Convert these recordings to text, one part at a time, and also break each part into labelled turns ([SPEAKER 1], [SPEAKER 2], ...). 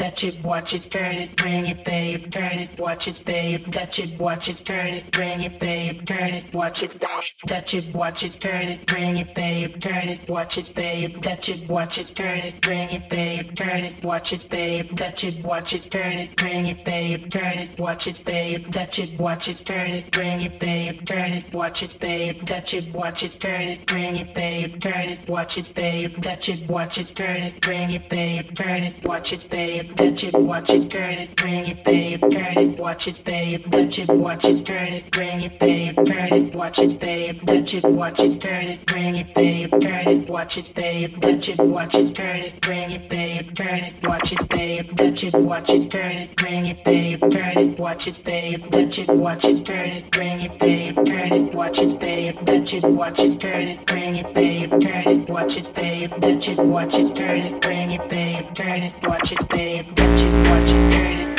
[SPEAKER 1] touch it, watch it, turn it, bring it, babe, turn it, watch it, babe, touch it, watch it, turn it, bring it, babe, turn it, watch it, touch it, watch it, turn it, bring it, babe, turn it, watch it, babe, touch it, watch it, turn it, bring it, babe, turn it, watch it, babe, touch it, watch it, turn it, bring it, babe, turn it, watch it, babe, touch it, watch it, turn it, bring it, babe, turn it, watch it, babe, touch it, watch it, turn it, bring it, babe, turn it, watch it, babe, touch it, watch it, turn it, bring it, babe, turn it, watch it, babe, touch it, watch it, turn it, bring it, babe, turn it, watch it, babe, touch it, watch it, turn it, bring it, babe, turn it, watch it, babe, touch it, watch it, turn it, bring it, babe, turn it, watch it, babe, touch it, watch it, turn it, bring it, babe, turn it, watch it, babe, touch it, watch it, turn it, bring it, babe, turn it, watch it, babe, touch it, watch it, turn it, bring it, babe, turn it, watch it, babe, touch it, watch it, turn it, bring it, babe, turn it, watch it, babe, touch it, watch it, turn it, bring it, babe, turn it, watch it, touch it, watch it, turn it, bring it,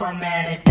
[SPEAKER 1] leave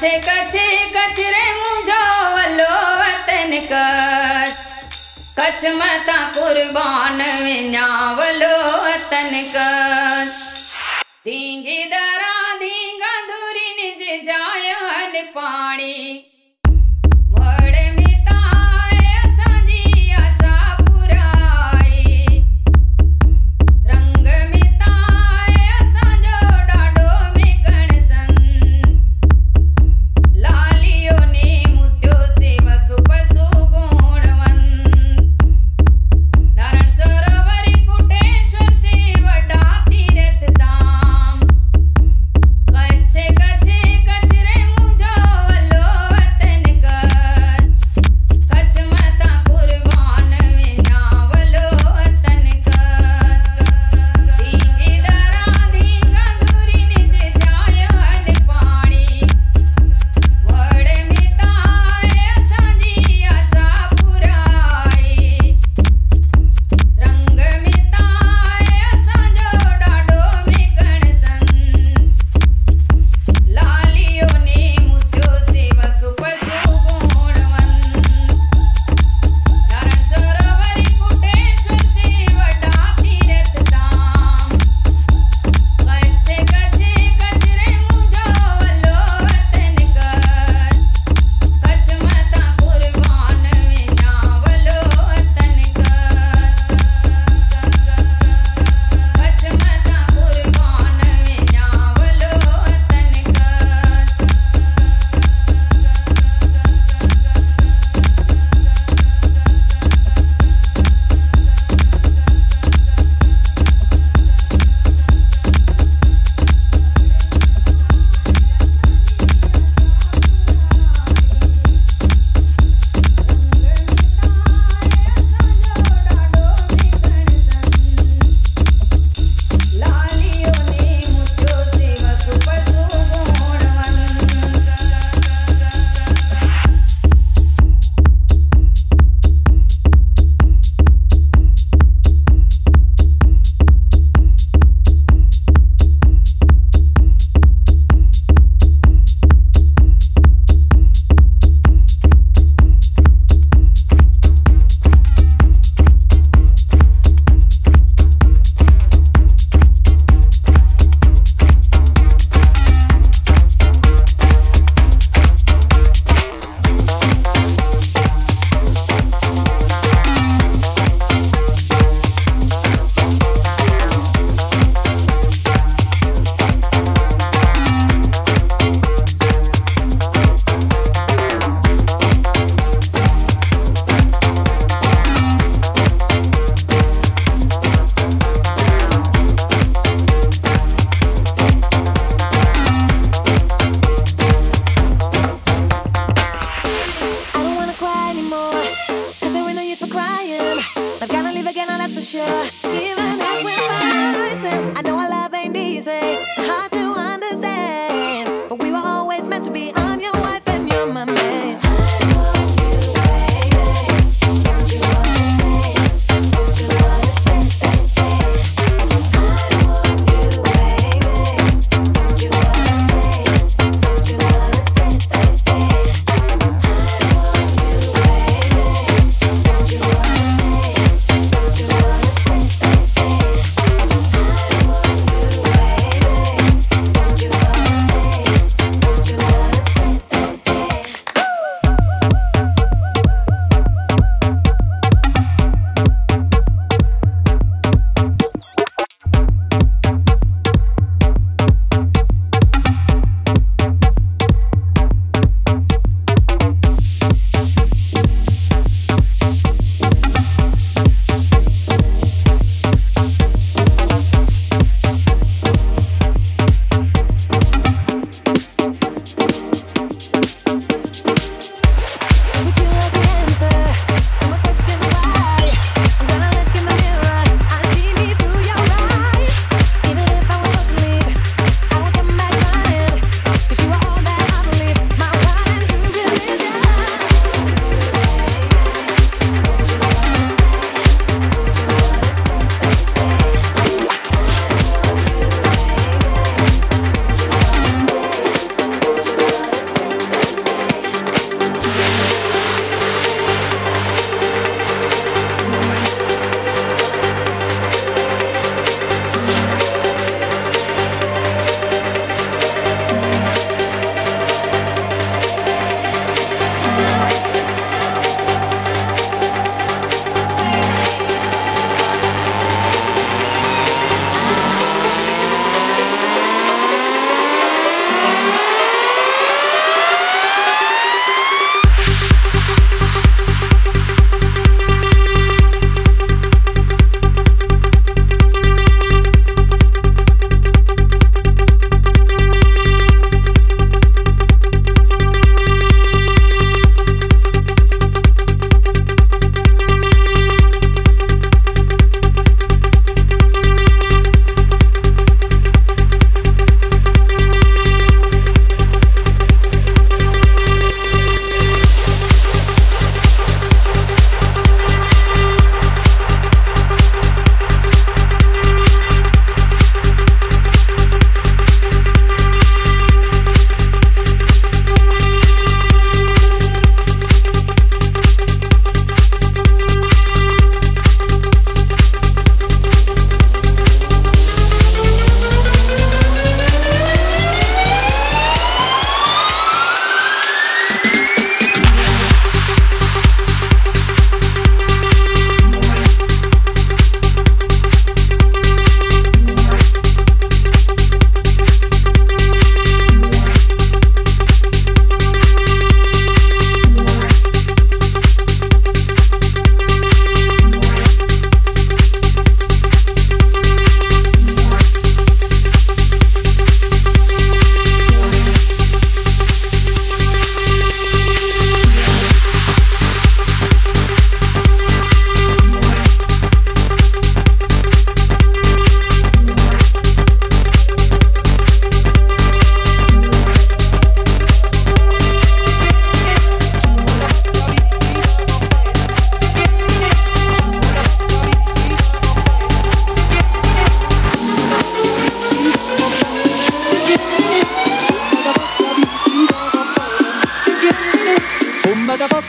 [SPEAKER 2] कछे कछे कचरे मुझो वतन कच कच मता कुर्बान विना वतन कच दींगी दरा दींगा दूरी निज जाय हन
[SPEAKER 3] Yeah.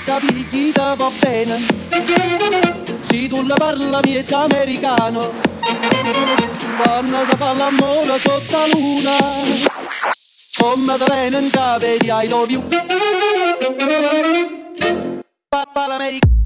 [SPEAKER 3] Capire chi ti va bene. Se tu la parla miezza americano, quando si fa l'amore sotto la luna, come te viene in di I love you. Papa l'America.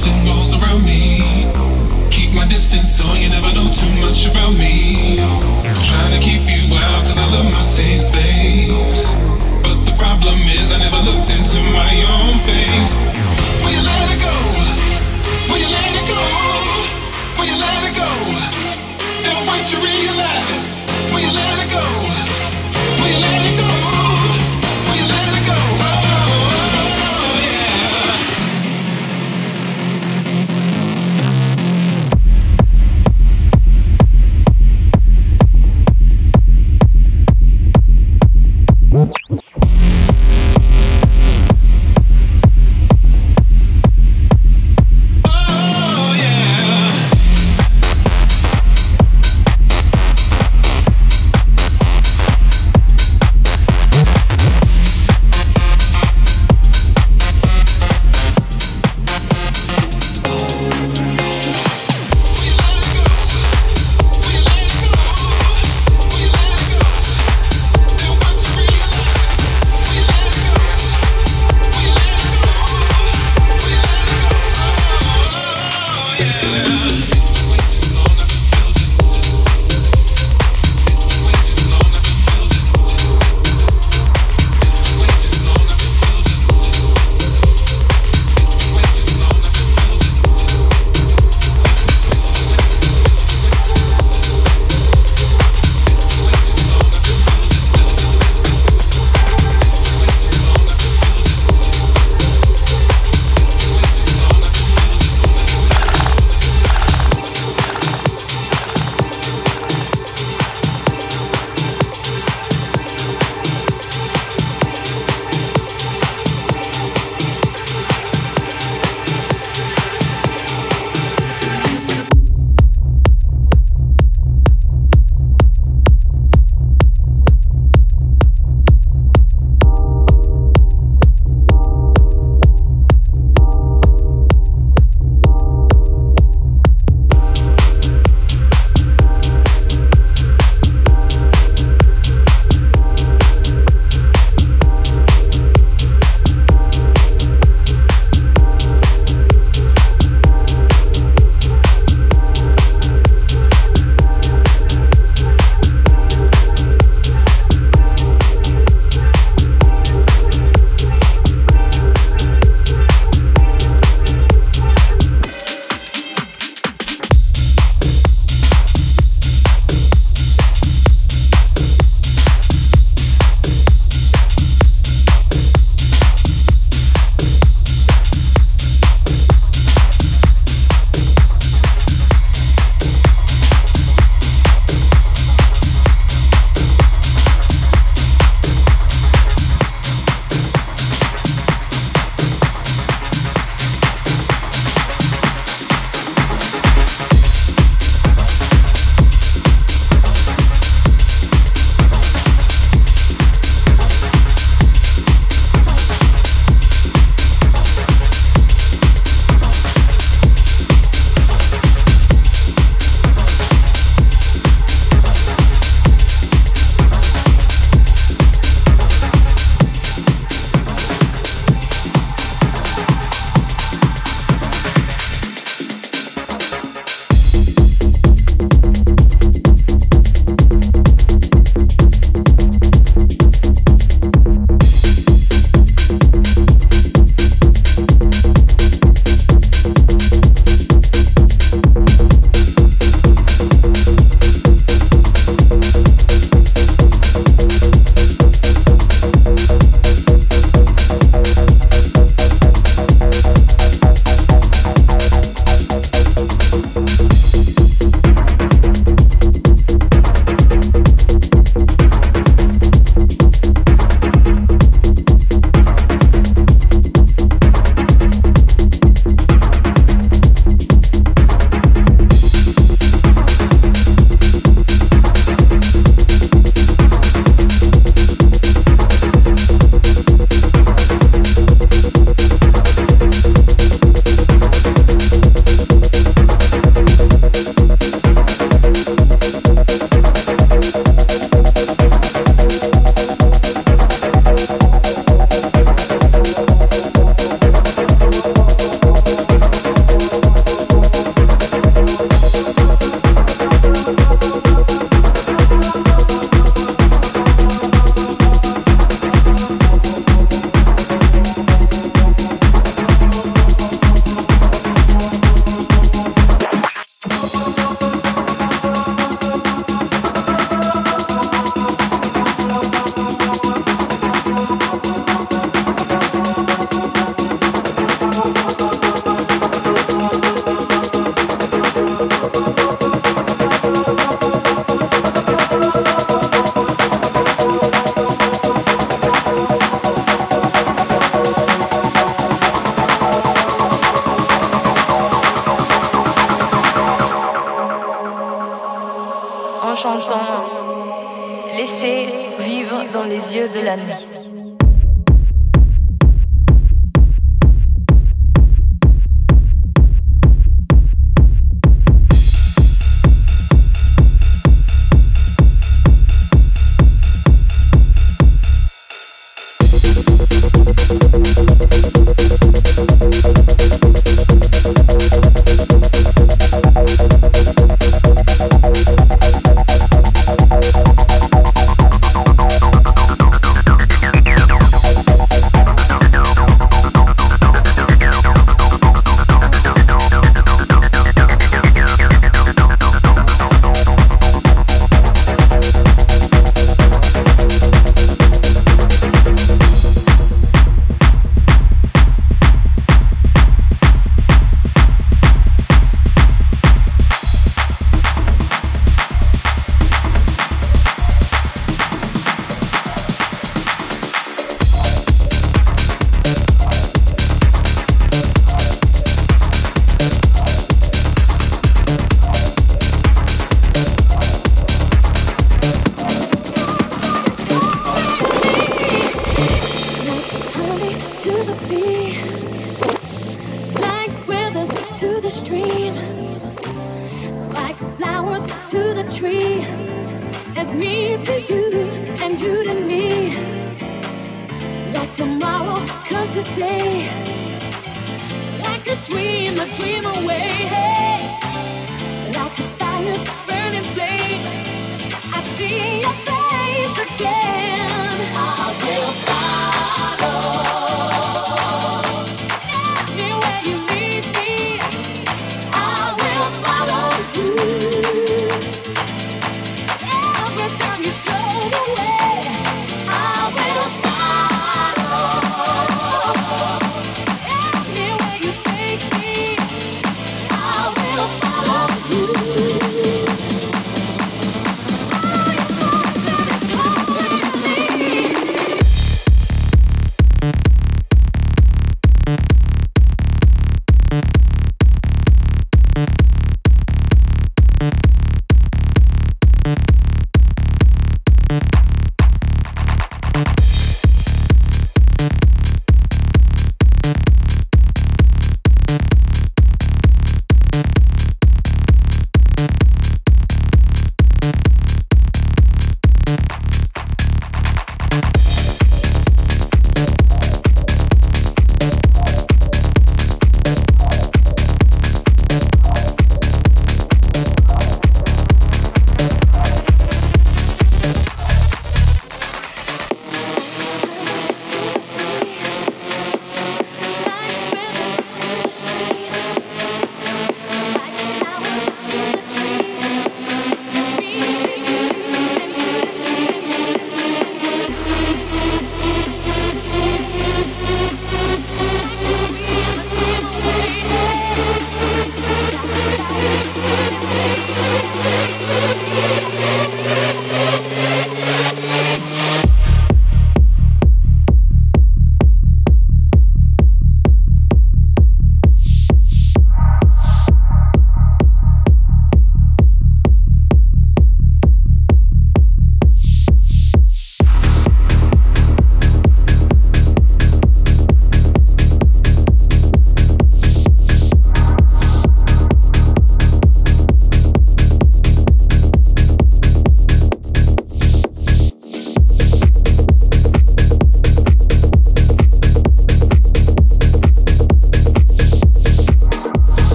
[SPEAKER 4] skeleton around me. Keep my distance
[SPEAKER 5] so you never know too much about me. Trying to keep you I love my safe space. But the problem is I never looked into my own face. Will you let it go? Will you let it go? Will you let it go? Then you realize, will you let it go?